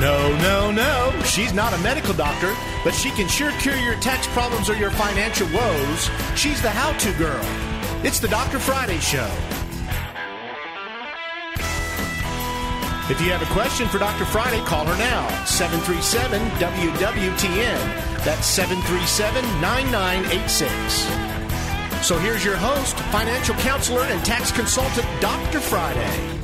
No, no, no. She's not a medical doctor, but she can sure cure your tax problems or your financial woes. She's the how to girl. It's the Dr. Friday Show. If you have a question for Dr. Friday, call her now. 737 WWTN. That's 737 9986. So here's your host, financial counselor, and tax consultant, Dr. Friday.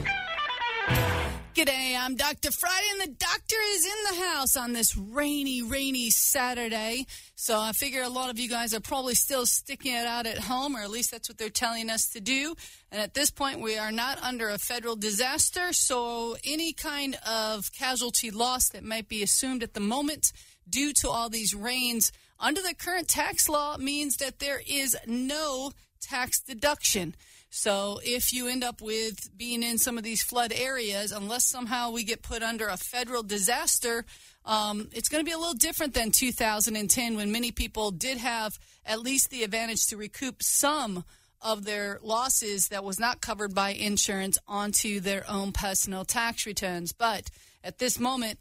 G'day, I'm Dr. Friday, and the doctor is in the house on this rainy, rainy Saturday. So I figure a lot of you guys are probably still sticking it out at home, or at least that's what they're telling us to do. And at this point, we are not under a federal disaster, so any kind of casualty loss that might be assumed at the moment due to all these rains under the current tax law means that there is no tax deduction. So if you end up with being in some of these flood areas, unless somehow we get put under a federal disaster, um, it's going to be a little different than 2010 when many people did have at least the advantage to recoup some of their losses that was not covered by insurance onto their own personal tax returns. But at this moment,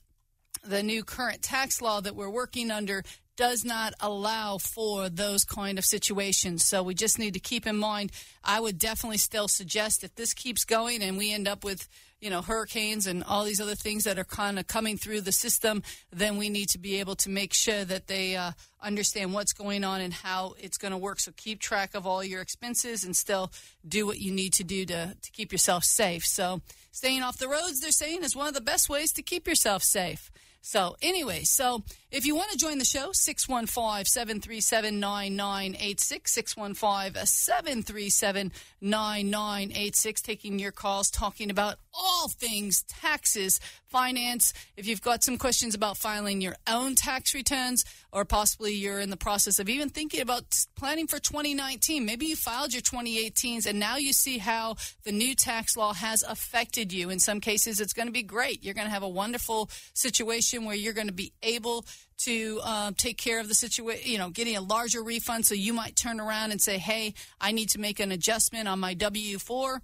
the new current tax law that we're working under does not allow for those kind of situations. So we just need to keep in mind. I would definitely still suggest if this keeps going and we end up with you know hurricanes and all these other things that are kind of coming through the system, then we need to be able to make sure that they uh, understand what's going on and how it's going to work. So keep track of all your expenses and still do what you need to do to to keep yourself safe. So staying off the roads, they're saying, is one of the best ways to keep yourself safe. So, anyway, so if you want to join the show, 615 737 9986, 615 737 9986, taking your calls, talking about all things taxes, finance. If you've got some questions about filing your own tax returns, or possibly you're in the process of even thinking about planning for 2019, maybe you filed your 2018s and now you see how the new tax law has affected you. In some cases, it's going to be great. You're going to have a wonderful situation where you're going to be able to uh, take care of the situation, you know, getting a larger refund. So you might turn around and say, hey, I need to make an adjustment on my W 4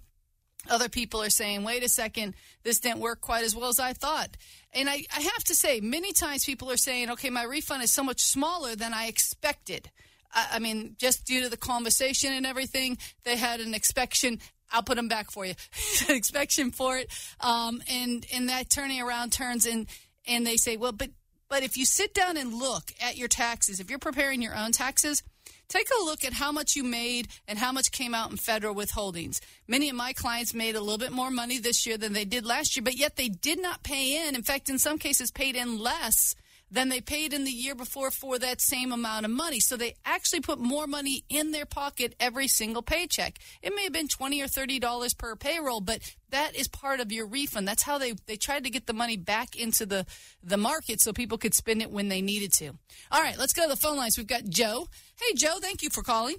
other people are saying, wait a second, this didn't work quite as well as I thought. And I, I have to say, many times people are saying, okay, my refund is so much smaller than I expected. I, I mean, just due to the conversation and everything, they had an expectation. I'll put them back for you. Inspection for it. Um, and, and that turning around turns and, and they say, well, but, but if you sit down and look at your taxes, if you're preparing your own taxes, Take a look at how much you made and how much came out in federal withholdings. Many of my clients made a little bit more money this year than they did last year, but yet they did not pay in. In fact, in some cases, paid in less than they paid in the year before for that same amount of money. So they actually put more money in their pocket every single paycheck. It may have been 20 or $30 per payroll, but that is part of your refund. That's how they, they tried to get the money back into the, the market so people could spend it when they needed to. All right, let's go to the phone lines. We've got Joe. Hey, Joe, thank you for calling.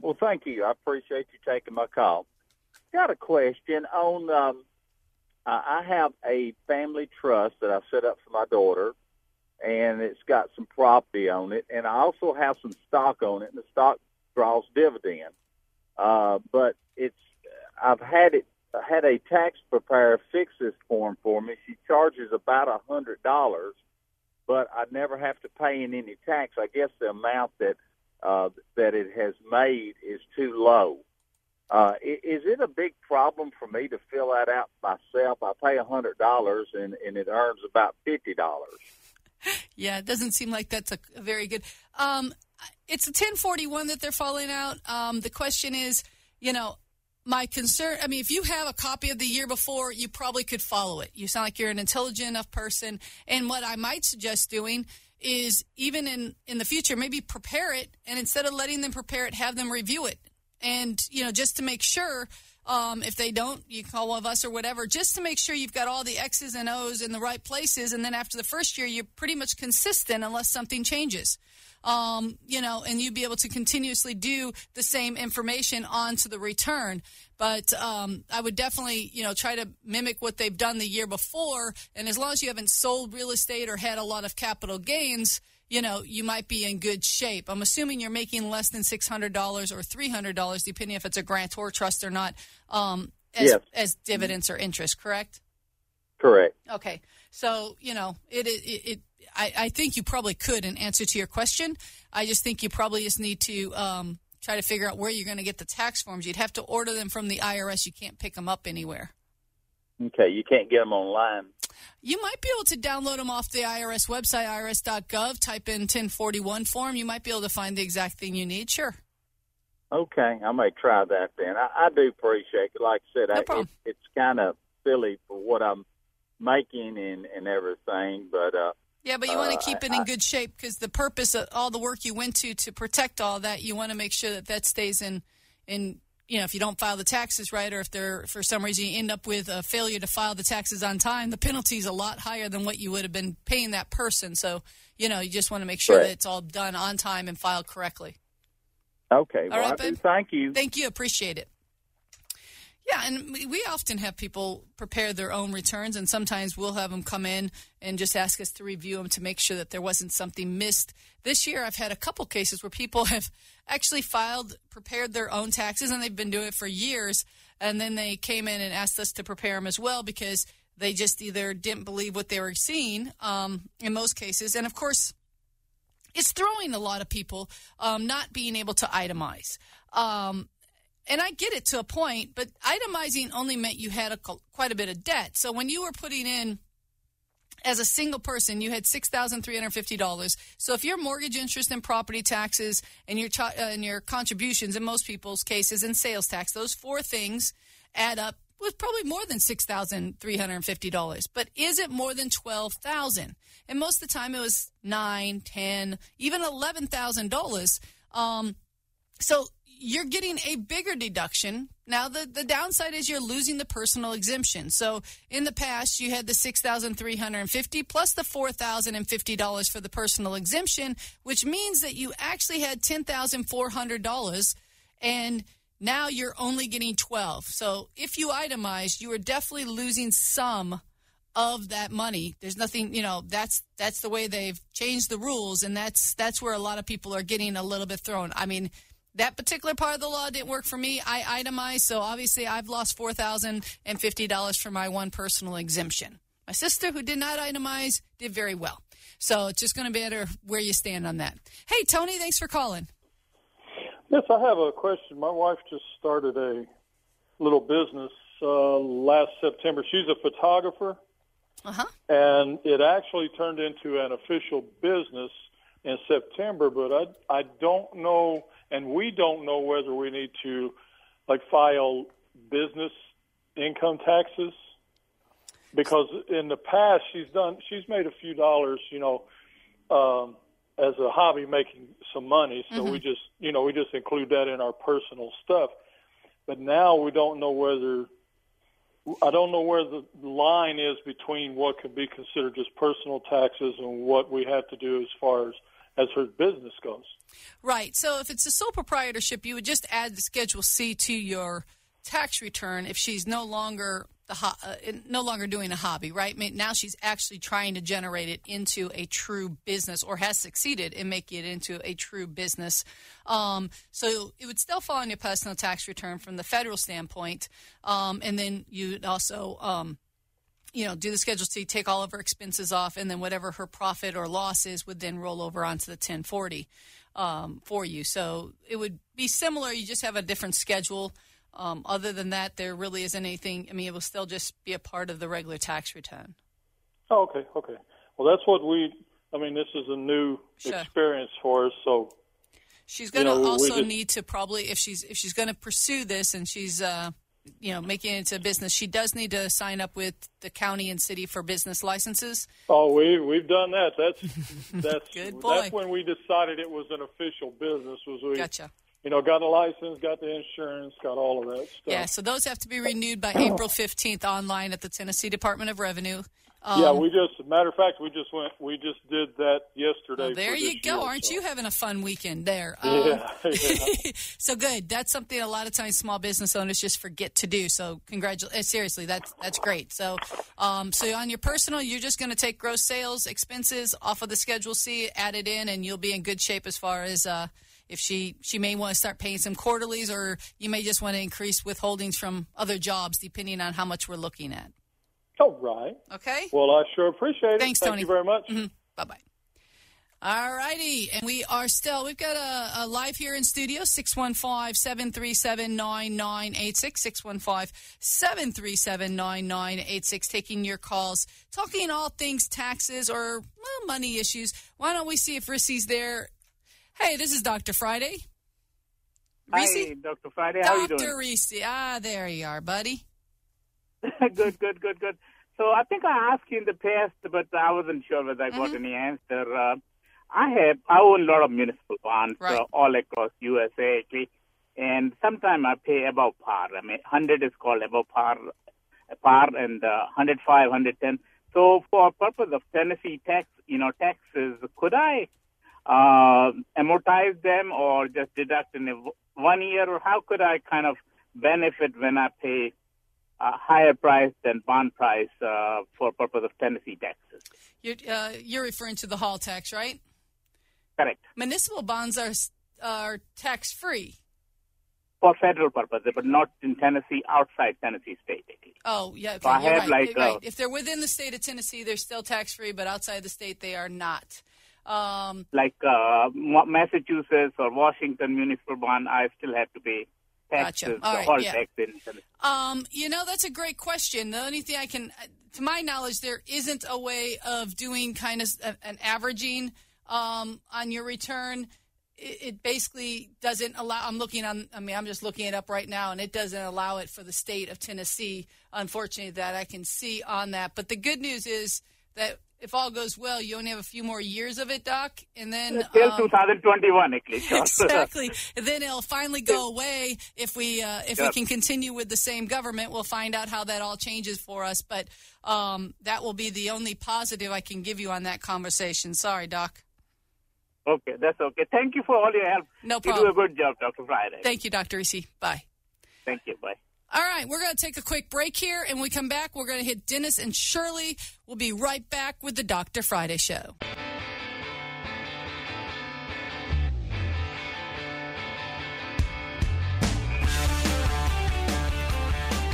Well, thank you. I appreciate you taking my call. Got a question on. Um, I have a family trust that I set up for my daughter and it's got some property on it, and I also have some stock on it, and the stock draws dividend. Uh, but it's I've had it had a tax preparer fix this form for me. She charges about a hundred dollars, but I never have to pay in any tax. I guess the amount that uh, that it has made is too low. Uh, is it a big problem for me to fill that out myself? I pay a hundred dollars and, and it earns about fifty dollars yeah, it doesn't seem like that's a, very good. Um, it's a 1041 that they're falling out. Um, the question is, you know, my concern. I mean, if you have a copy of the year before, you probably could follow it. You sound like you're an intelligent enough person. And what I might suggest doing is even in in the future, maybe prepare it, and instead of letting them prepare it, have them review it, and you know, just to make sure um, if they don't, you call one of us or whatever, just to make sure you've got all the X's and O's in the right places. And then after the first year, you're pretty much consistent unless something changes. Um, you know, and you'd be able to continuously do the same information onto the return. But um, I would definitely, you know, try to mimic what they've done the year before. And as long as you haven't sold real estate or had a lot of capital gains, you know, you might be in good shape. I'm assuming you're making less than $600 or $300, depending if it's a grantor trust or not, um, as, yes. as dividends or interest, correct? Correct. Okay. So you know, it it. it I, I think you probably could in answer to your question. I just think you probably just need to um, try to figure out where you're going to get the tax forms. You'd have to order them from the IRS. You can't pick them up anywhere. Okay, you can't get them online. You might be able to download them off the IRS website, irs.gov. Type in 1041 form. You might be able to find the exact thing you need. Sure. Okay, I may try that then. I, I do appreciate it. Like I said, No I, problem. it, it's kind of silly for what I'm making and, and everything, but uh, Yeah, but you want Uh, to keep it in good shape because the purpose of all the work you went to to protect all that, you want to make sure that that stays in. In you know, if you don't file the taxes right, or if there for some reason you end up with a failure to file the taxes on time, the penalty is a lot higher than what you would have been paying that person. So you know, you just want to make sure Right. that it's all done on time and filed correctly. okay. All well, right, I thank you. Thank you. Appreciate it. Yeah, and we- often have people prepare their own returns, and sometimes we'll have them come in and just ask us to review them to make sure that there wasn't something missed. This year, I've had a couple cases where people have actually filed, prepared their own taxes, and they've been doing it for years, and then they came in and asked us to prepare them as well because they just either didn't believe what they were seeing um, in most cases, and of course, it's throwing a lot of people um, not being able to itemize. Um, and I get it to a point, but itemizing only meant you had a, quite a bit of debt. So when you were putting in as a single person, you had six thousand three hundred fifty dollars. So if your mortgage interest and property taxes and your uh, and your contributions, in most people's cases, and sales tax, those four things add up was probably more than six thousand three hundred fifty dollars. But is it more than twelve thousand? And most of the time, it was nine, ten, even eleven thousand dollars. Um, so you're getting a bigger deduction. Now the, the downside is you're losing the personal exemption. So in the past you had the 6,350 plus the four thousand and fifty dollars for the personal exemption, which means that you actually had ten thousand four hundred dollars and now you're only getting twelve. So if you itemize, you are definitely losing some of that money. There's nothing, you know, that's that's the way they've changed the rules and that's that's where a lot of people are getting a little bit thrown. I mean, that particular part of the law didn't work for me. I itemized, so obviously I've lost four thousand and fifty dollars for my one personal exemption. My sister, who did not itemize, did very well. So it's just going to be matter where you stand on that. Hey, Tony, thanks for calling. Yes, I have a question. My wife just started a little business uh, last September. She's a photographer, Uh huh. and it actually turned into an official business in September. But I I don't know, and we don't know whether we need to like file business income taxes because in the past she's done she's made a few dollars, you know. Um, as a hobby making some money so we just you know we just include that in our personal stuff but now we don't know whether I don't know where the line is between what could be considered just personal taxes and what we have to do as far as as her business goes. Right. So if it's a sole proprietorship, you would just add the Schedule C to your tax return if she's no longer the ho- uh, no longer doing a hobby, right? I mean, now she's actually trying to generate it into a true business, or has succeeded in making it into a true business. Um, so it would still fall on your personal tax return from the federal standpoint, um, and then you'd also. Um, you know, do the Schedule C, take all of her expenses off, and then whatever her profit or loss is would then roll over onto the 1040 um, for you. So it would be similar. You just have a different schedule. Um, other than that, there really isn't anything. I mean, it will still just be a part of the regular tax return. Oh, okay, okay. Well, that's what we. I mean, this is a new Sure. experience for us, so She's going to know, also just- need to probably, if she's if she's going to pursue this and she's, uh, you know, making it into a business, she does need to sign up with the county and city for business licenses. Oh, we we've done that. That's that's Good boy. that's when we decided it was an official business. Was we Gotcha. you know got a license, got the insurance, got all of that stuff. Yeah, so those have to be renewed by April 15th online at the Tennessee Department of Revenue. Um, yeah, we just matter of fact, we just went. We just did that yesterday. well, there you go. year, Aren't so. you having a fun weekend there? Um, Yeah, yeah. so good. That's something a lot of times small business owners just forget to do. So congratulations. Seriously, that's that's great. So, um, so on your personal, you're just going to take gross sales expenses off of the Schedule C, add it in, and you'll be in good shape as far as. Uh, if she she may want to start paying some quarterlies, or you may just want to increase withholdings from other jobs, depending on how much we're looking at. All right. Okay? Well, I sure appreciate it. Thanks, Thank Tony. you very much. Bye bye. All righty. And we are still, we've got a, a live here in studio 615 737 9986. 615 737 9986. Taking your calls, talking all things taxes or well, money issues. Why don't we see if Rissy's there? Hey, this is Dr. Friday. Hi, Risi? Dr. Friday. How are you Dr. doing? Risi. Ah, there you are, buddy. good, good, good, good. So I think I asked you in the past, but I wasn't sure whether I got Mm-hmm. any answer. Uh, I have I own a lot of municipal bonds Right. uh, all across USA, actually, and sometimes I pay above par. I mean, hundred is called above par, par, and uh, 105, 110. So for purpose of Tennessee tax, you know, taxes, could I uh, amortize them or just deduct in one year, or how could I kind of benefit when I pay a higher price than bond price uh, for purpose of Tennessee taxes? You're, uh, you're referring to the Hall tax, right? Correct. Municipal bonds are are tax free. For federal purposes, but not in Tennessee, outside Tennessee state. Oh, yeah. Okay, So I have, right. like, right. uh, If they're within the state of Tennessee, they're still tax free, but outside the state, they are not. Um, Like uh, Massachusetts or Washington municipal bond, I still have to pay Gotcha. All right, yeah. tax um, you know, that's a great question. The only thing I can, to my knowledge, there isn't a way of doing kind of an averaging um, on your return. It, it basically doesn't allow. I'm looking on. I mean, I'm just looking it up right now, and it doesn't allow it for the state of Tennessee. Unfortunately, that I can see on that. But the good news is that if all goes well, you only have a few more years of it, Doc, and then Till um, 2021, actually. sure. exactly. And then it'll finally go away if we uh, if we can continue with the same government. We'll find out how that all changes for us. But um, that will be the only positive I can give you on that conversation. Sorry, Doc. okay, that's okay. Thank you for all your help. No problem. You do a good job, Dr. Friday. Thank you, Dr. Isi. Bye. Thank you. Bye. All right, we're going to take a quick break here, and when we come back, we're going to hit Dennis and Shirley. We'll be right back with the Dr. Friday Show.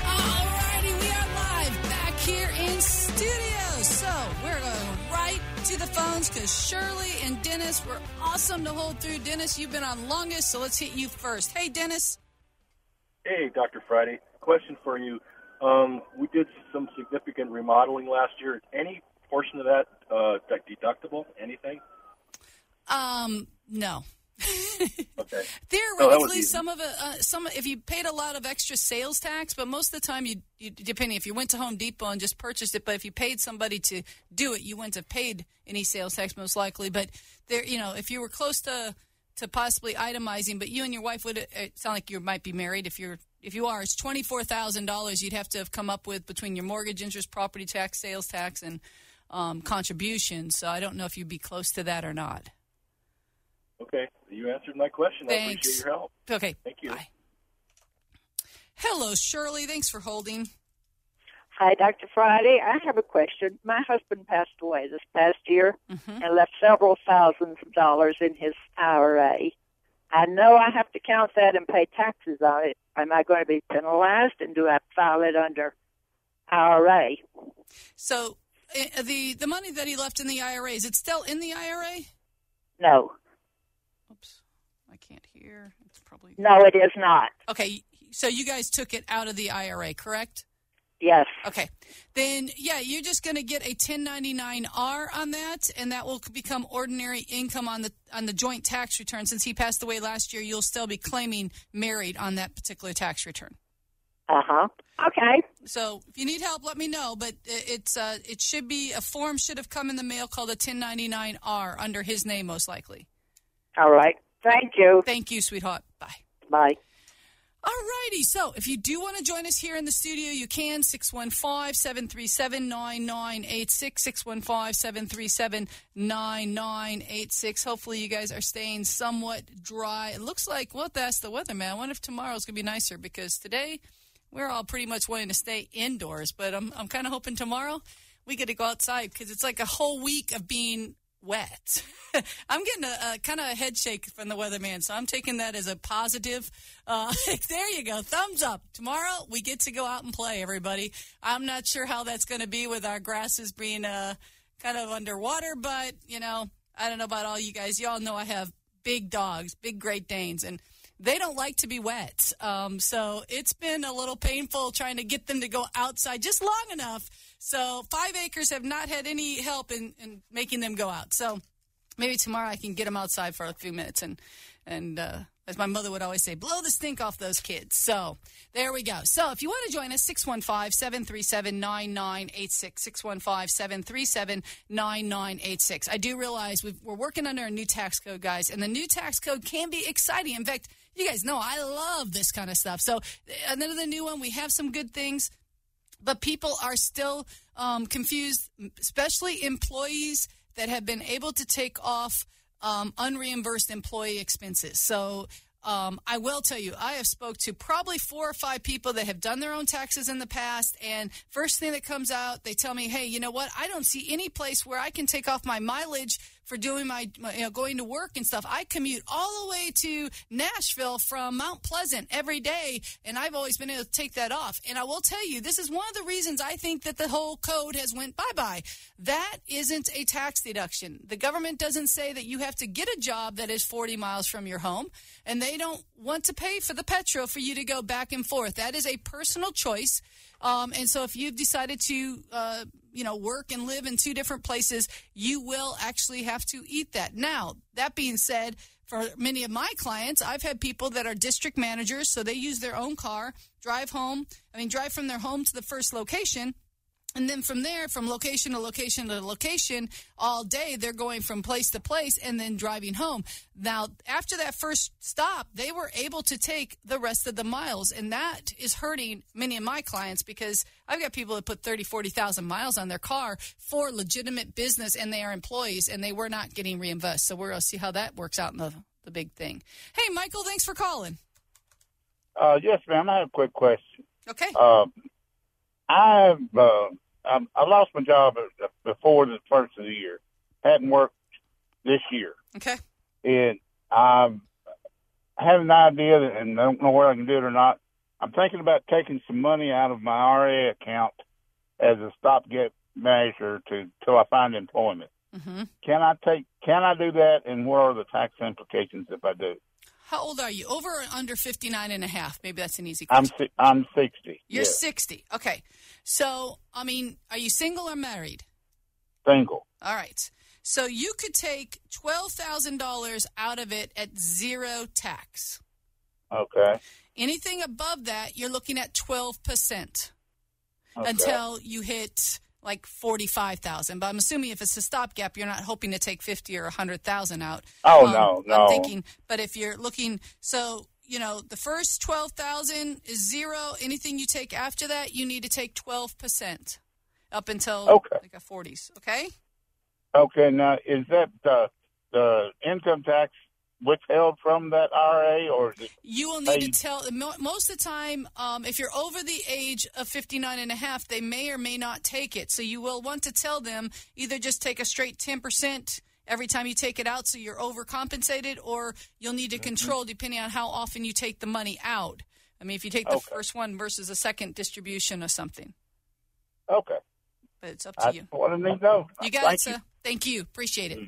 Alrighty, we are live back here in studio. So we're going right to the phones because Shirley and Dennis were awesome to hold through. Dennis, you've been on longest, so let's hit you first. Hey, Dennis. Hey, Dr. Friday. Question for you. Um, we did some significant remodeling last year. Is Any portion of that uh, deductible? Anything? Um, no. Okay. Theoretically, easy. some of it, uh, some if you paid a lot of extra sales tax, but most of the time, you, you depending if you went to Home Depot and just purchased it, but if you paid somebody to do it, you wouldn't have paid any sales tax most likely. But there, you know, if you were close to to possibly itemizing, but you and your wife would it sound like you might be married. If you're if you are, it's twenty four thousand dollars you'd have to have come up with between your mortgage, interest, property tax, sales tax, and um, contributions. So I don't know if you'd be close to that or not. Okay. You answered my question. I Thanks. appreciate your help. Okay. Thank you. Bye. Hello, Shirley. Thanks for holding. Hi, Dr. Friday. I have a question. My husband passed away this past year Mhm. and left several thousands of dollars in his IRA. I know I have to count that and pay taxes on it. Am I going to be penalized and do I file it under IRA? So uh, the the money that he left in the IRA is it still in the IRA? No. Oops, I can't hear. It's probably No, it is not. okay. So you guys took it out of the IRA, correct? Yes. Okay. Then yeah, you're just going to get a 1099-R on that, and that will become ordinary income on the on the joint tax return. Since he passed away last year, you'll still be claiming married on that particular tax return. Uh huh. Okay. So if you need help, let me know. But it's uh, it should be a form should have come in the mail called a 1099-R under his name, most likely. All right. Thank you. Thank you, sweetheart. Bye. Bye. Alrighty, so if you do want to join us here in the studio, you can 615-737-9986, 615-737-9986. Hopefully you guys are staying somewhat dry. It looks like, well, that's the weatherman. I wonder if tomorrow's going to be nicer because today we're all pretty much wanting to stay indoors, but I'm, I'm kind of hoping tomorrow we get to go outside because it's like a whole week of being wet. I'm getting a, a kind of a head shake from the weatherman, so I'm taking that as a positive. Uh, there you go, thumbs up. Tomorrow we get to go out and play, everybody. I'm not sure how that's going to be with our grasses being uh, kind of underwater, but you know, I don't know about all you guys. Y'all know I have big dogs, big Great Danes, and they don't like to be wet. Um, so it's been a little painful trying to get them to go outside just long enough. So five acres have not had any help in, in making them go out. So maybe tomorrow I can get them outside for a few minutes and and uh, as my mother would always say, blow the stink off those kids. So there we go. So if you want to join us, 615 737 9986. 615 737 9986. I do realize we are working under a new tax code, guys, and the new tax code can be exciting. In fact, you guys know I love this kind of stuff. So another new one, we have some good things, but people are still um, confused, especially employees that have been able to take off um, unreimbursed employee expenses. So um, I will tell you, I have spoke to probably four or five people that have done their own taxes in the past, and first thing that comes out, they tell me, "Hey, you know what? I don't see any place where I can take off my mileage for doing my, my you know, going to work and stuff. I commute all the way to Nashville from Mount Pleasant every day, and I've always been able to take that off. And I will tell you, this is one of the reasons I think that the whole code has went bye bye. That isn't a tax deduction. The government doesn't say that you have to get a job that is 40 miles from your home, and they don't want to pay for the petrol for you to go back and forth. That is a personal choice. Um, and so if you've decided to, uh, you know, work and live in two different places, you will actually have to eat that. Now, that being said, for many of my clients, I've had people that are district managers, so they use their own car, drive home, I mean, drive from their home to the first location and then from there, from location to location to location, all day, they're going from place to place and then driving home. Now, after that first stop, they were able to take the rest of the miles. And that is hurting many of my clients because I've got people that put 30, 40,000 miles on their car for legitimate business and they are employees and they were not getting reimbursed. So we're going to see how that works out in the, the big thing. Hey, Michael, thanks for calling. Uh, yes, ma'am. I have a quick question. Okay. Uh, I've uh, I, I lost my job before the first of the year. Hadn't worked this year. Okay. And I have an idea, that, and I don't know whether I can do it or not. I'm thinking about taking some money out of my IRA account as a stopgap measure to till I find employment. Mm-hmm. Can I take? Can I do that? And what are the tax implications if I do? How old are you? Over or under 59 and a half? Maybe that's an easy question. I'm I'm 60. You're 60. Okay. So, I mean, are you single or married? Single. All right. So you could take $12,000 out of it at zero tax. Okay. Anything above that, you're looking at 12% Okay. until you hit like 45,000. But I'm assuming if it's a stopgap, you're not hoping to take 50 or 100,000 out. Oh, Um, no, no. I'm thinking, but if you're looking, so, you know, the first 12,000 is zero. Anything you take after that, you need to take 12% up until Okay. like a 40s. Okay? Okay. Now, is that uh, the income tax withheld from that IRA, or? You will need to tell most of the time um, if you're over the age of 59 and a half they may or may not take it so you will want to tell them either just take a straight 10% every time you take it out so you're overcompensated or you'll need to Mm-hmm. control depending on how often you take the money out i mean if you take the Okay. first one versus a second distribution or something Okay. but it's up to I you what I need to know. you got Thank it, sir. Thank you. Appreciate it.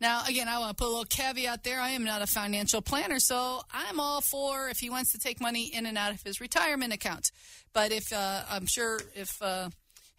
Now, again, I want to put a little caveat there. I am not a financial planner, so I'm all for if he wants to take money in and out of his retirement account. But if uh, I'm sure if uh,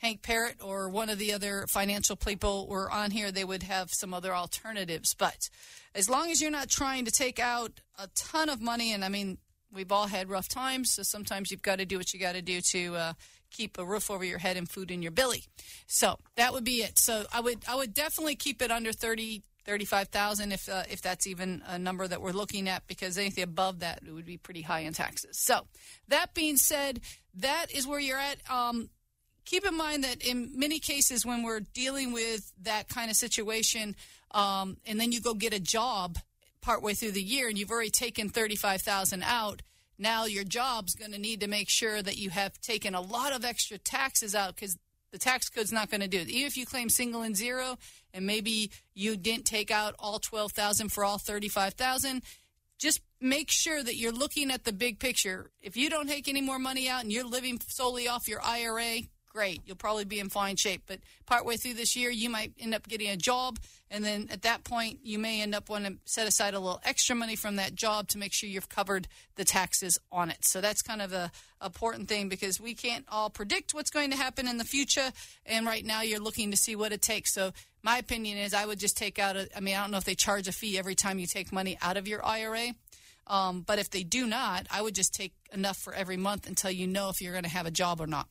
Hank Parrott or one of the other financial people were on here, they would have some other alternatives. But as long as you're not trying to take out a ton of money, and I mean, we've all had rough times, so sometimes you've got to do what you got to do to uh, keep a roof over your head and food in your belly. So that would be it. So I would I would definitely keep it under 30 35,000 if uh, if that's even a number that we're looking at because anything above that it would be pretty high in taxes. So that being said, that is where you're at. Um, keep in mind that in many cases when we're dealing with that kind of situation um, and then you go get a job partway through the year and you've already taken 35000 out now your job's going to need to make sure that you have taken a lot of extra taxes out because The tax code's not going to do it. Even if you claim single and zero, and maybe you didn't take out all twelve thousand for all thirty-five thousand, just make sure that you're looking at the big picture. If you don't take any more money out and you're living solely off your IRA, great. You'll probably be in fine shape. But partway through this year, you might end up getting a job. And then at that point, you may end up wanting to set aside a little extra money from that job to make sure you've covered the taxes on it. So that's kind of a important thing because we can't all predict what's going to happen in the future. And right now, you're looking to see what it takes. So my opinion is I would just take out a, I mean, I don't know if they charge a fee every time you take money out of your IRA. Um, but if they do not, I would just take enough for every month until you know if you're going to have a job or not.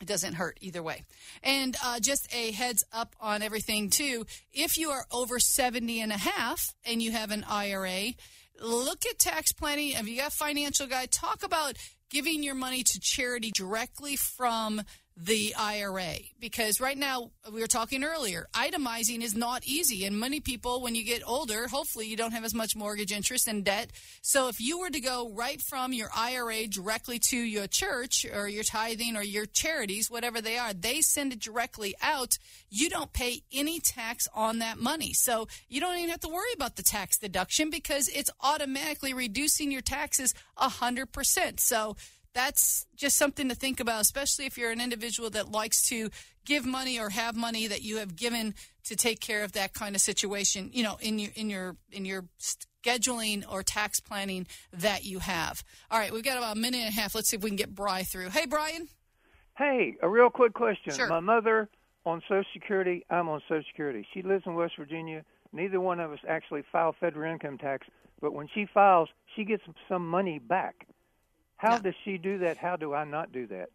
It doesn't hurt either way. And uh, just a heads up on everything, too. If you are over 70 and a half and you have an IRA, look at tax planning. If you got a financial guy, talk about giving your money to charity directly from the IRA because right now we were talking earlier itemizing is not easy. And many people when you get older hopefully you don't have as much mortgage interest and debt. So if you were to go right from your IRA directly to your church or your tithing or your charities whatever they are they send it directly out. You don't pay any tax on that money. So you don't even have to worry about the tax deduction because it's automatically reducing your taxes 100% so that's just something to think about, especially if you're an individual that likes to give money or have money that you have given to take care of that kind of situation, you know, in your in your in your scheduling or tax planning that you have. All right, we've got about a minute and a half. Let's see if we can get Bry through. Hey, Brian. Hey, a real quick question. Sure. My mother on Social Security, I'm on Social Security. She lives in West Virginia. Neither one of us actually file federal income tax, but when she files, she gets some money back. How does she do that? How do I not do that?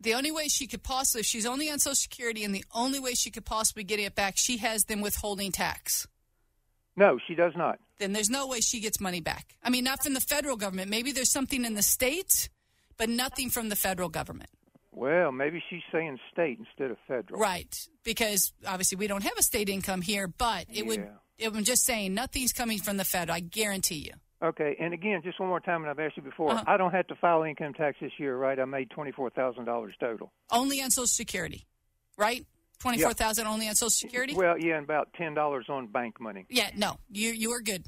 The only way she could possibly, if she's only on Social Security, and the only way she could possibly get it back, she has them withholding tax. No, she does not. Then there's no way she gets money back. I mean, not from the federal government. Maybe there's something in the state, but nothing from the federal government. Well, maybe she's saying state instead of federal. Right. Because obviously we don't have a state income here, but it would, Yeah. I'm just saying, nothing's coming from the federal. I guarantee you. Okay, and again, just one more time, and I've asked you before. Uh-huh. I don't have to file income tax this year, right? I made twenty-four thousand dollars total. Only on Social Security, right? 24000 only on Social Security? Well, yeah, and about ten dollars on bank money. yeah, no. You, you are good.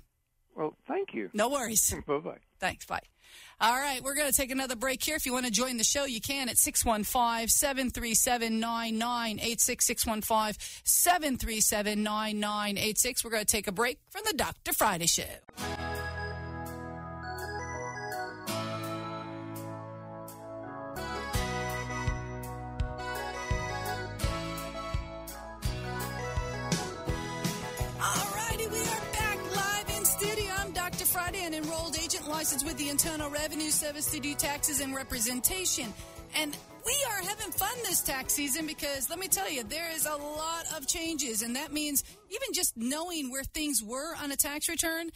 Well, thank you. No worries. bye bye. Thanks. Bye. All right, we're going to take another break here. If you want to join the show, you can at 615 737 9986. 615 737 9986. We're going to take a break from the Dr. Friday Show. Licensed with the Internal Revenue Service to do taxes and representation. And we are having fun this tax season because let me tell you, there is a lot of changes. And that means even just knowing where things were on a tax return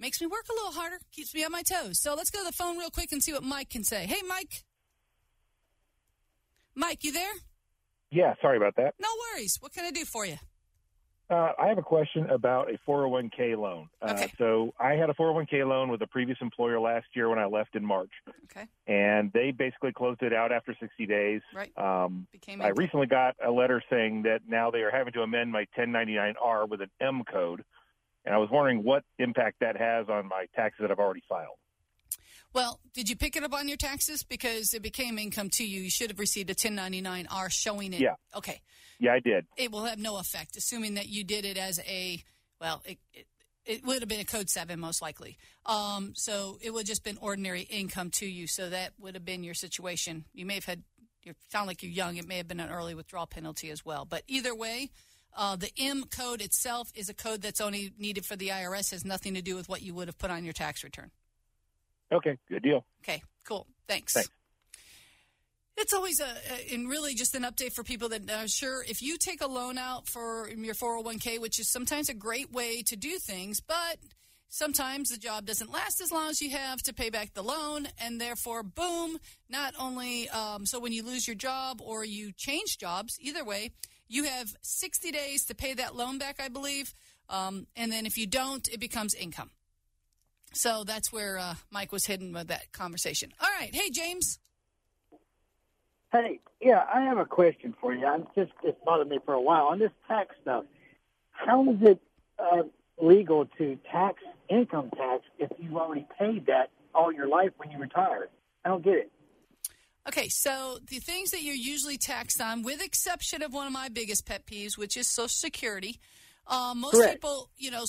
makes me work a little harder, keeps me on my toes. So let's go to the phone real quick and see what Mike can say. Hey, Mike. Mike, you there? Yeah, sorry about that. No worries. What can I do for you? Uh, I have a question about a 401k loan. Uh, So I had a 401k loan with a previous employer last year when I left in March, Okay. and they basically closed it out after 60 days. Right. Um, Became I recently got a letter saying that now they are having to amend my 1099R with an M code, and I was wondering what impact that has on my taxes that I've already filed. Well, did you pick it up on your taxes because it became income to you? You should have received a 1099-R showing it. Yeah. Okay. Yeah, I did. It will have no effect, assuming that you did it as a well. It, it, it would have been a code seven most likely. Um, so it would have just been ordinary income to you. So that would have been your situation. You may have had. You sound like you're young. It may have been an early withdrawal penalty as well. But either way. Uh, the M code itself is a code that's only needed for the IRS, has nothing to do with what you would have put on your tax return. Okay, good deal. Okay, cool. Thanks. Thanks. It's always a, and really just an update for people that are sure if you take a loan out for your 401k, which is sometimes a great way to do things, but sometimes the job doesn't last as long as you have to pay back the loan, and therefore, boom, not only um, so when you lose your job or you change jobs, either way, you have 60 days to pay that loan back, I believe, um, and then if you don't, it becomes income. So that's where uh, Mike was hidden with that conversation. All right. Hey, James. Hey, yeah, I have a question for you. I'm just it's bothered me for a while on this tax stuff. How is it uh, legal to tax income tax if you've already paid that all your life when you retire? I don't get it. Okay, so the things that you're usually taxed on, with exception of one of my biggest pet peeves, which is Social Security, um, most Correct. people, you know,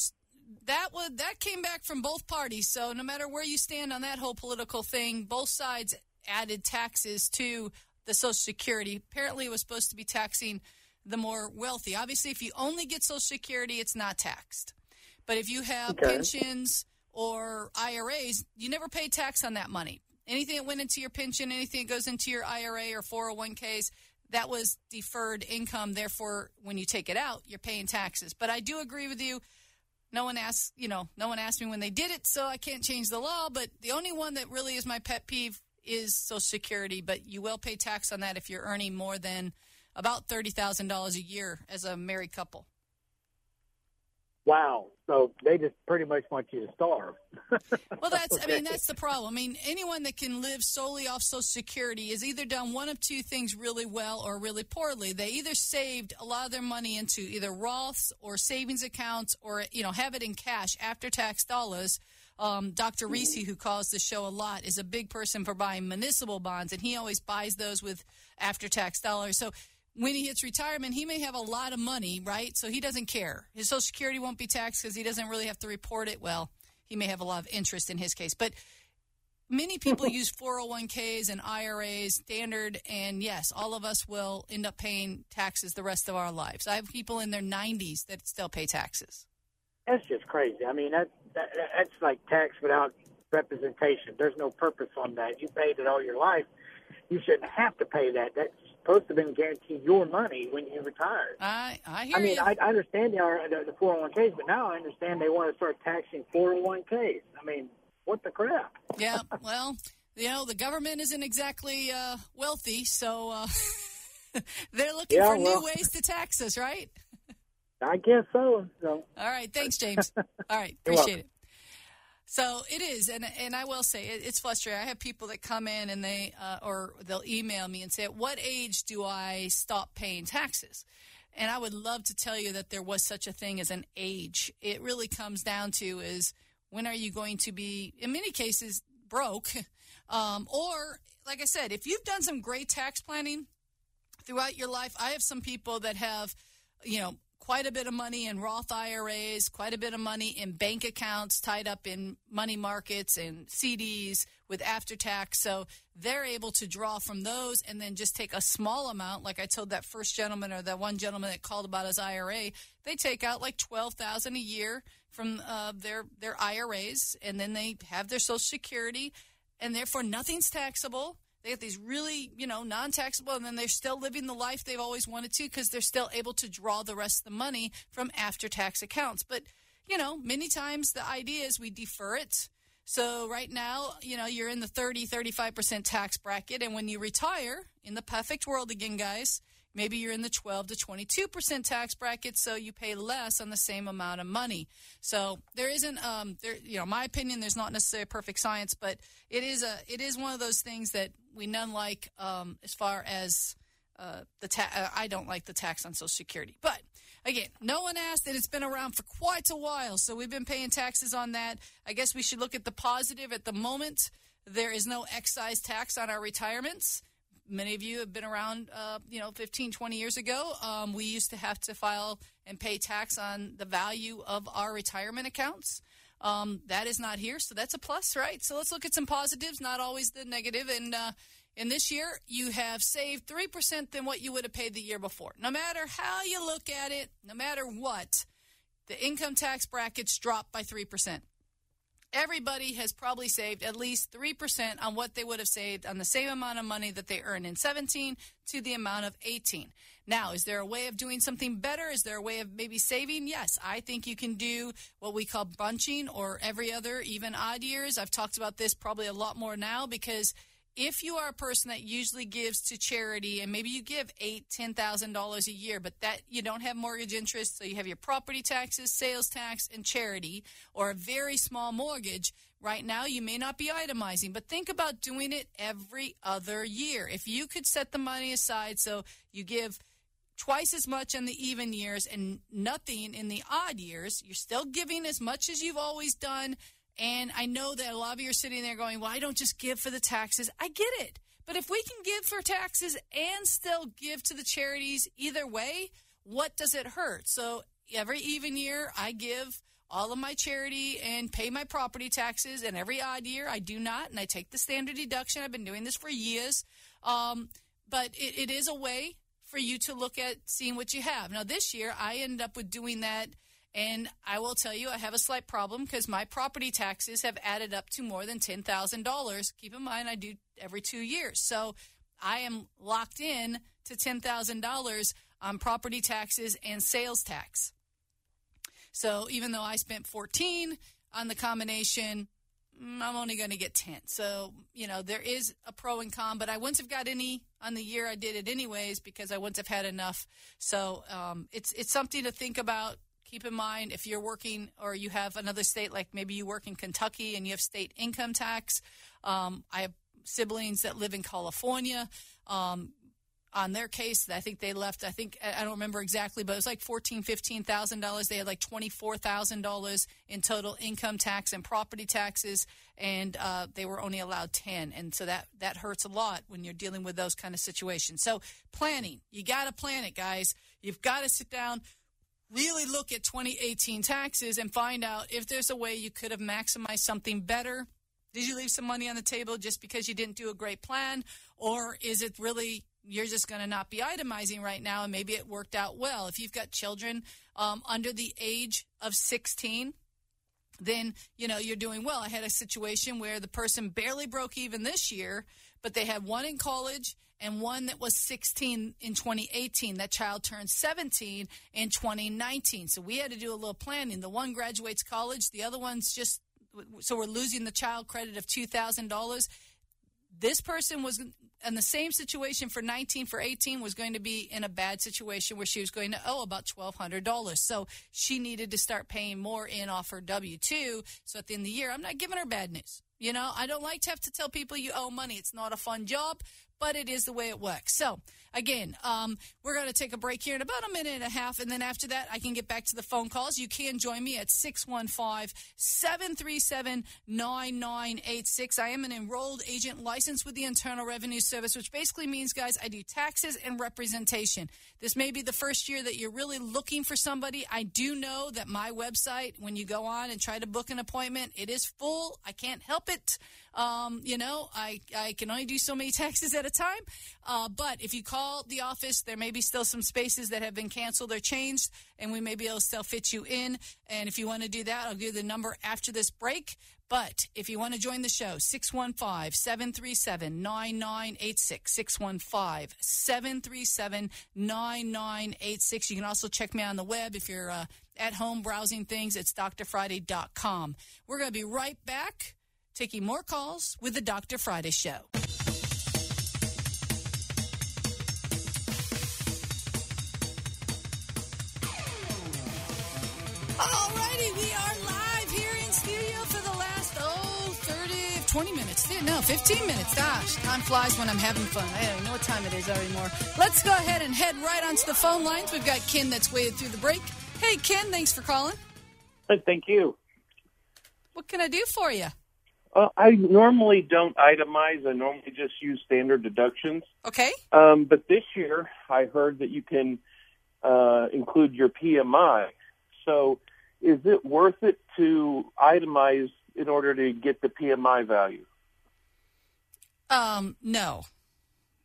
that would that came back from both parties. So no matter where you stand on that whole political thing, both sides added taxes to the Social Security. Apparently, it was supposed to be taxing the more wealthy. Obviously, if you only get Social Security, it's not taxed. But if you have Okay. pensions or IRAs, you never pay tax on that money. Anything that went into your pension, anything that goes into your IRA or 401ks, that was deferred income. Therefore, when you take it out, you're paying taxes. But I do agree with you. No one asked, you know, no one asked me when they did it, so I can't change the law. But the only one that really is my pet peeve is Social Security. But you will pay tax on that if you're earning more than about thirty thousand dollars a year as a married couple. Wow. So they just pretty much want you to starve. Well, that's, I mean, that's the problem. I mean, anyone that can live solely off Social Security has either done one of two things really well or really poorly. They either saved a lot of their money into either Roths or savings accounts or, you know, have it in cash after tax dollars. Um, Dr. Reese, who calls the show a lot, is a big person for buying municipal bonds, and he always buys those with after tax dollars. So when he hits retirement, he may have a lot of money, right? So he doesn't care. His Social Security won't be taxed because he doesn't really have to report it. Well, he may have a lot of interest in his case, but many people use 401ks and IRAs standard, and yes, all of us will end up paying taxes the rest of our lives. I have people in their 90s that still pay taxes. That's just crazy. I mean, that, that that's like tax without representation. There's no purpose on that. You paid it all your life. You shouldn't have to pay that. That's supposed to have been guaranteed your money when you retired. I I hear I mean, you. I, I understand the, R- the the 401ks, but now I understand they want to start taxing 401ks. I mean, what the crap? yeah, well, you know, the government isn't exactly uh, wealthy, so uh, they're looking Yeah, for well- new ways to tax us, right? I guess so. So All right, thanks, James. All right, appreciate it. So it is, and and I will say it, it's frustrating. I have people that come in and they uh, or they'll email me and say, "At what age do I stop paying taxes?" And I would love to tell you that there was such a thing as an age. It really comes down to is when are you going to be, in many cases, broke, um, or like I said, if you've done some great tax planning throughout your life, I have some people that have, you know, quite a bit of money in Roth IRAs, quite a bit of money in bank accounts tied up in money markets and CDs with after tax. So they're able to draw from those and then just take a small amount. Like I told that first gentleman or that one gentleman that called about his IRA, they take out like twelve thousand a year from uh, their their IRAs, and then they have their Social Security, and therefore nothing's taxable. They get these really, you know, non-taxable, and then they're still living the life they've always wanted to because they're still able to draw the rest of the money from after-tax accounts. But you know, many times the idea is we defer it. So right now, you know, you're in the 30, 35% tax bracket. And when you retire, in the perfect world again, guys, maybe you're in the 12 to 22% tax bracket. So you pay less on the same amount of money. So there isn't, um, there, you know, my opinion, there's not necessarily a perfect science, but it is a, it is one of those things that we none like, um, as far as, uh, the ta- uh, I don't like the tax on Social Security. But again, no one asked, and it's been around for quite a while. So we've been paying taxes on that. I guess we should look at the positive at the moment. There is no excise tax on our retirements. Many of you have been around, uh, you know, 15, 20 years ago. Um, we used to have to file and pay tax on the value of our retirement accounts. Um, that is not here, so that's a plus, right? So let's look at some positives, not always the negative. And uh, in this year, you have saved 3% than what you would have paid the year before. No matter how you look at it, no matter what, the income tax brackets dropped by 3%. Everybody has probably saved at least 3% on what they would have saved on the same amount of money that they earned in 17 to the amount of 18. Now, is there a way of doing something better? Is there a way of maybe saving? Yes, I think you can do what we call bunching or every other, even odd years. I've talked about this probably a lot more now because if you are a person that usually gives to charity and maybe you give eight ten thousand dollars a year but that you don't have mortgage interest so you have your property taxes sales tax and charity or a very small mortgage right now you may not be itemizing. But think about doing it every other year. If you could set the money aside so you give twice as much in the even years and nothing in the odd years you're still giving as much as you've always done and I know that a lot of you are sitting there going, well, I don't just give for the taxes. I get it. But if we can give for taxes and still give to the charities either way, what does it hurt? So every even year, I give all of my charity and pay my property taxes. And every odd year, I do not. And I take the standard deduction. I've been doing this for years. Um, but it, it is a way for you to look at seeing what you have. Now, this year, I ended up with doing that and I will tell you, I have a slight problem because my property taxes have added up to more than $10,000. Keep in mind, I do every two years. So I am locked in to $10,000 on property taxes and sales tax. So even though I spent 14 on the combination, mm, I'm only going to get 10. So, you know, there is a pro and con, but I wouldn't have got any on the year I did it anyways because I wouldn't have had enough. So, um, it's, it's something to think about keep in mind if you're working or you have another state, like maybe you work in Kentucky and you have state income tax. Um, I have siblings that live in California. Um, on their case, I think they left. I think I don't remember exactly, but it was like fourteen, fifteen thousand dollars. They had like twenty four thousand dollars in total income tax and property taxes, and uh, they were only allowed ten. And so that that hurts a lot when you're dealing with those kind of situations. So planning, you got to plan it, guys. You've got to sit down really look at 2018 taxes and find out if there's a way you could have maximized something better. Did you leave some money on the table just because you didn't do a great plan? Or is it really you're just going to not be itemizing right now and maybe it worked out well? If you've got children um, under the age of 16, then you know you're doing well. I had a situation where the person barely broke even this year, but they had one in college and one that was 16 in 2018. That child turned 17 in 2019. So we had to do a little planning. The one graduates college, the other one's just so we're losing the child credit of $2,000. This person was in the same situation for 19 for 18 was going to be in a bad situation where she was going to owe about $1200 so she needed to start paying more in off her w2 so at the end of the year i'm not giving her bad news you know i don't like to have to tell people you owe money it's not a fun job but it is the way it works. So, again, um, we're going to take a break here in about a minute and a half, and then after that, I can get back to the phone calls. You can join me at 615 737 9986. I am an enrolled agent licensed with the Internal Revenue Service, which basically means, guys, I do taxes and representation. This may be the first year that you're really looking for somebody. I do know that my website, when you go on and try to book an appointment, it is full. I can't help it. Um, you know, I, I can only do so many taxes at a time. Uh, but if you call the office, there may be still some spaces that have been canceled or changed, and we may be able to still fit you in. And if you want to do that, I'll give you the number after this break. But if you want to join the show, 615 737 9986. 615 737 9986. You can also check me on the web if you're uh, at home browsing things. It's drfriday.com. We're going to be right back taking more calls with the Dr. Friday Show. Alrighty, we are live here in studio for the last, oh, 30, 20 minutes. No, 15 minutes. Gosh, time flies when I'm having fun. I don't know what time it is anymore. Let's go ahead and head right onto the phone lines. We've got Ken that's waited through the break. Hey, Ken, thanks for calling. Thank you. What can I do for you? Uh, I normally don't itemize. I normally just use standard deductions. Okay. Um, but this year, I heard that you can uh, include your PMI. So, is it worth it to itemize in order to get the PMI value? Um, no,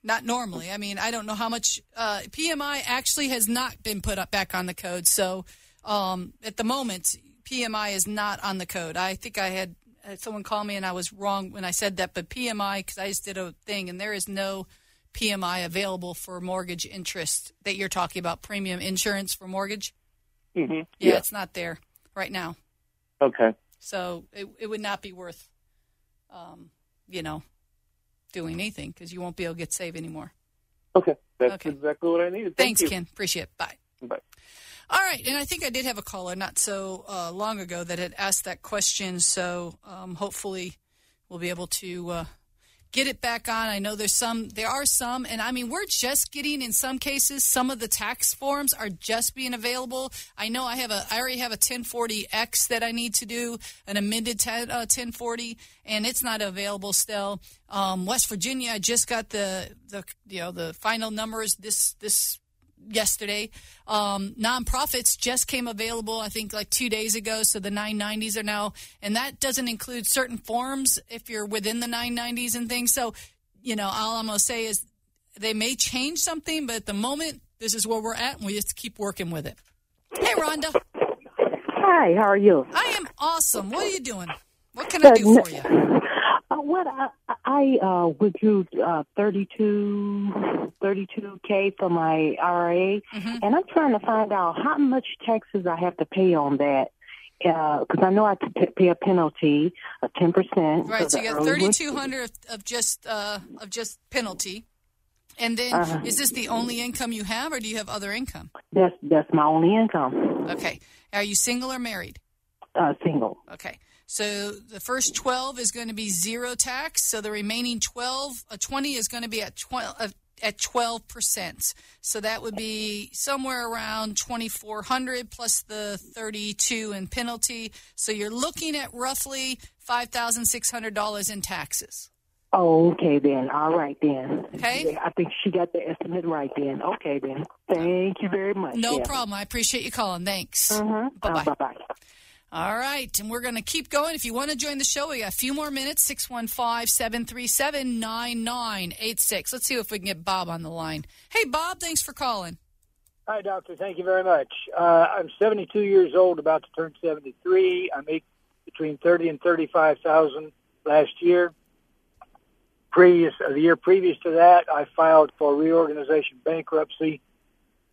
not normally. I mean, I don't know how much uh, PMI actually has not been put up back on the code. So, um, at the moment, PMI is not on the code. I think I had someone called me and I was wrong when I said that, but PMI, because I just did a thing, and there is no PMI available for mortgage interest that you're talking about, premium insurance for mortgage. Mm-hmm. Yeah, Yeah. it's not there right now. Okay. So it, it would not be worth, um, you know, doing anything because you won't be able to get saved anymore. Okay, that's Okay. exactly what I needed. Thanks, you. Ken. Appreciate it. Bye. Bye. All right, and I think I did have a caller not so uh, long ago that had asked that question. So um, hopefully we'll be able to uh, get it back on. I know there's some, there are some, and I mean we're just getting in some cases some of the tax forms are just being available. I know I have a, I already have a 1040X that I need to do an amended 10, uh, 1040, and it's not available still. Um, West Virginia, I just got the the you know the final numbers this this yesterday. Um, nonprofits just came available, I think, like two days ago. So the 990s are now, and that doesn't include certain forms if you're within the 990s and things. So, you know, all I'm going to say is they may change something, but at the moment, this is where we're at, and we just keep working with it. Hey, Rhonda. Hi, how are you? I am awesome. What are you doing? What can I do for you? Uh, what I, I uh, withdrew uh, 32 k for my IRA, Mm-hmm. and I'm trying to find out how much taxes I have to pay on that. Because I know I have to pay a penalty of ten percent. Right, so you got 3,200 of, of just uh, of just penalty, and then Uh-huh. is this the only income you have, or do you have other income? That's that's my only income. Okay, are you single or married? Uh, single. Okay, so the first 12 is going to be zero tax, so the remaining 12, uh, 20 is going to be at 12. Uh, at 12%. So that would be somewhere around 2400 plus the 32 in penalty. So you're looking at roughly $5,600 in taxes. Oh, okay then. All right then. Okay. I think she got the estimate right then. Okay then. Thank you very much. No yeah. problem. I appreciate you calling. Thanks. Uh-huh. Bye-bye. bye bye. All right, and we're going to keep going. If you want to join the show, we got a few more minutes 615 737 9986. Let's see if we can get Bob on the line. Hey, Bob, thanks for calling. Hi, doctor. Thank you very much. Uh, I'm 72 years old, about to turn 73. I make between 30 and 35 thousand last year. Previous, uh, the year previous to that, I filed for reorganization bankruptcy.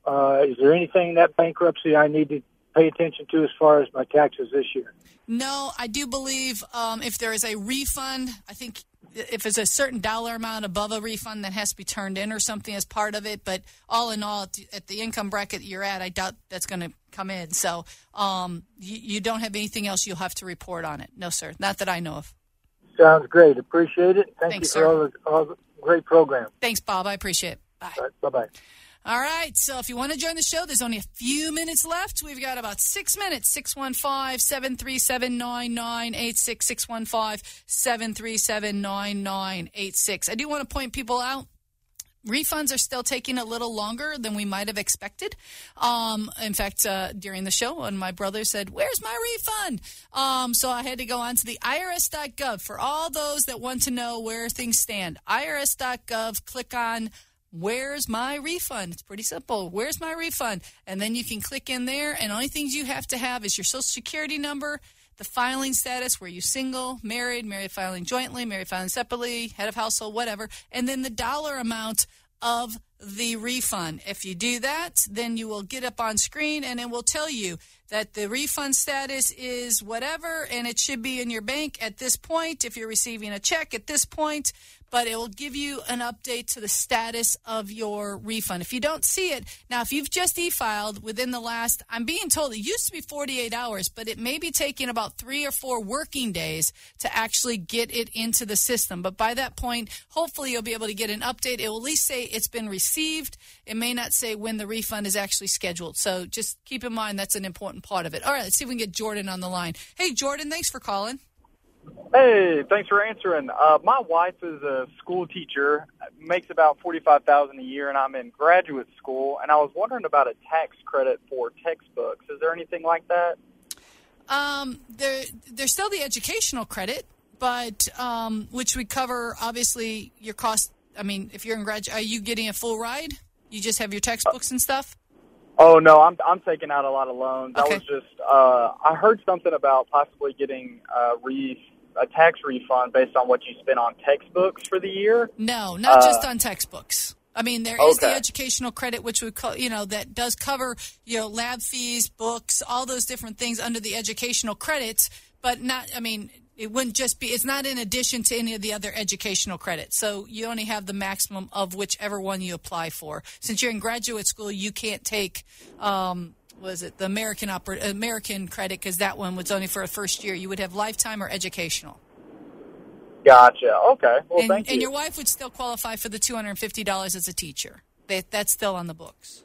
Uh, is there anything in that bankruptcy I need to pay attention to as far as my taxes this year? No, I do believe um, if there is a refund, I think if it's a certain dollar amount above a refund that has to be turned in or something as part of it. But all in all, at the, income bracket you're at, I doubt that's going to come in. So um, you, you don't have anything else you'll have to report on it. No, sir. Not that I know of. Sounds great. Appreciate it. Thank Thanks, you for sir. all the, all the great program. Thanks, Bob. I appreciate it. Bye. Bye bye. All right. So if you want to join the show, there's only a few minutes left. We've got about six minutes 615 737 9986. 615 737 9986. I do want to point people out. Refunds are still taking a little longer than we might have expected. Um, in fact, uh, during the show, when my brother said, Where's my refund? Um, so I had to go on to the irs.gov for all those that want to know where things stand. irs.gov, click on Where's my refund? It's pretty simple. Where's my refund? And then you can click in there, and only things you have to have is your social security number, the filing status, were you single, married, married filing jointly, married filing separately, head of household, whatever, and then the dollar amount of the refund. If you do that, then you will get up on screen and it will tell you that the refund status is whatever and it should be in your bank at this point if you're receiving a check at this point but it will give you an update to the status of your refund. If you don't see it, now if you've just e-filed within the last, I'm being told it used to be 48 hours, but it may be taking about three or four working days to actually get it into the system. But by that point, hopefully you'll be able to get an update. It will at least say it's been received. It may not say when the refund is actually scheduled. So just keep in mind that's an important part of it. All right, let's see if we can get Jordan on the line. Hey, Jordan, thanks for calling. Hey, thanks for answering. Uh, my wife is a school teacher, makes about forty-five thousand a year, and I'm in graduate school. And I was wondering about a tax credit for textbooks. Is there anything like that? Um, there, there's still the educational credit, but um, which would cover obviously your cost. I mean, if you're in grad, are you getting a full ride? You just have your textbooks and stuff. Oh no, I'm I'm taking out a lot of loans. Okay. I was just uh, I heard something about possibly getting uh, re a tax refund based on what you spent on textbooks for the year. No, not Uh, just on textbooks. I mean, there is the educational credit, which would, co- you know, that does cover, you know, lab fees, books, all those different things under the educational credits, but not, I mean, It wouldn't just be. It's not in addition to any of the other educational credits. So you only have the maximum of whichever one you apply for. Since you're in graduate school, you can't take. Um, was it the American oper- American credit because that one was only for a first year. You would have lifetime or educational. Gotcha. Okay. Well, and, thank you. and your wife would still qualify for the two hundred and fifty dollars as a teacher. That, that's still on the books.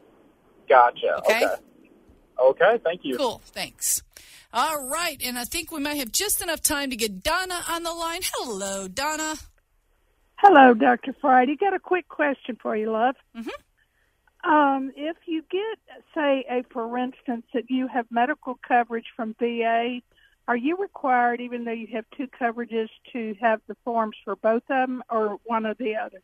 Gotcha. Okay. okay. Okay. Thank you. Cool. Thanks. All right, and I think we might have just enough time to get Donna on the line. Hello, Donna. Hello, Dr. Friday. Got a quick question for you, love. Mm-hmm. Um, if you get, say, a for instance, that you have medical coverage from VA, are you required, even though you have two coverages, to have the forms for both of them or one or the other?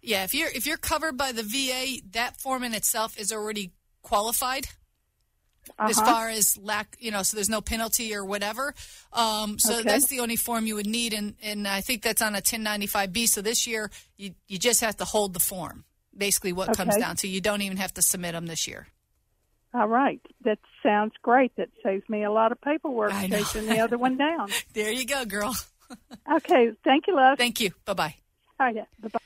Yeah, if you're if you're covered by the VA, that form in itself is already qualified. As Uh-huh. far as lack, you know, so there's no penalty or whatever. Um, so Okay. that's the only form you would need, and and I think that's on a 1095B. So this year, you you just have to hold the form. Basically, what comes down to you don't even have to submit them this year. All right. That sounds great. That saves me a lot of paperwork I know. chasing the other one down. There you go, girl. Okay. Thank you, love. Thank you. Bye bye. All right. Bye-bye.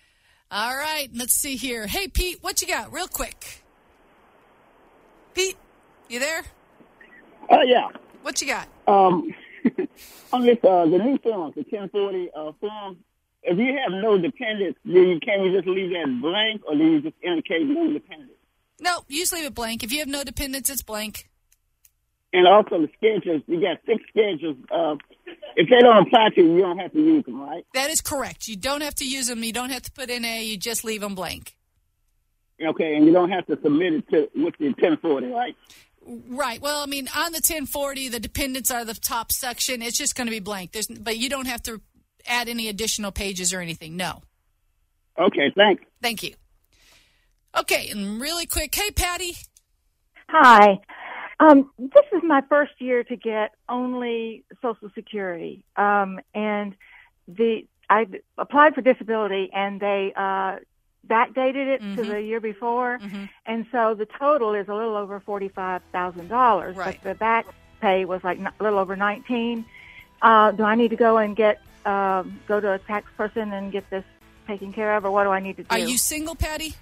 All right, let's see here. Hey, Pete, what you got, real quick? Pete, you there? Oh yeah. What you got? Um, on this uh, the new form, the 1040 uh, form. If you have no dependents, then you can you just leave that blank, or do you just indicate no dependents? No, you just leave it blank. If you have no dependents, it's blank. And also the schedules, you got six schedules. Uh, if they don't apply to you, you don't have to use them, right? That is correct. You don't have to use them. You don't have to put in a. You just leave them blank. Okay, and you don't have to submit it to with the 1040, right? Right. Well, I mean, on the 1040, the dependents are the top section. It's just going to be blank. There's, but you don't have to add any additional pages or anything. No. Okay, thanks. Thank you. Okay, and really quick. Hey, Patty. Hi. Um, this is my first year to get only Social Security, um, and the I applied for disability, and they uh, backdated it to Mm-hmm. the year before, and so the total is a little over forty five thousand dollars. Right. But the back pay was like a little over nineteen. Uh, do I need to go and get um, go to a tax person and get this taken care of, or what do I need to do? Are you single, Patty?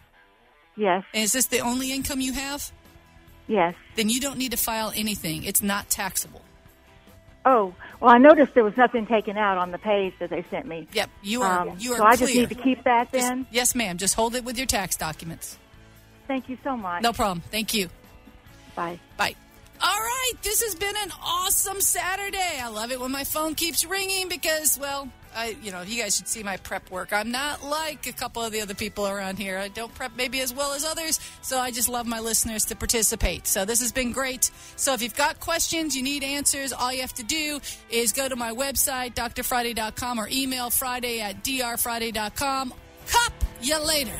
Yes. And is this the only income you have? Yes. Then you don't need to file anything. It's not taxable. Oh, well, I noticed there was nothing taken out on the page that they sent me. Yep, you are. Um, you are so I just need to keep that Just- then. yes, ma'am. Just hold it with your tax documents. Thank you so much. No problem. Thank you. Bye. Bye. All right, this has been an awesome Saturday. I love it when my phone keeps ringing because, well, I, you know, you guys should see my prep work. I'm not like a couple of the other people around here. I don't prep maybe as well as others, so I just love my listeners to participate. So this has been great. So if you've got questions, you need answers, all you have to do is go to my website, drfriday.com, or email friday at drfriday.com. Cop you later.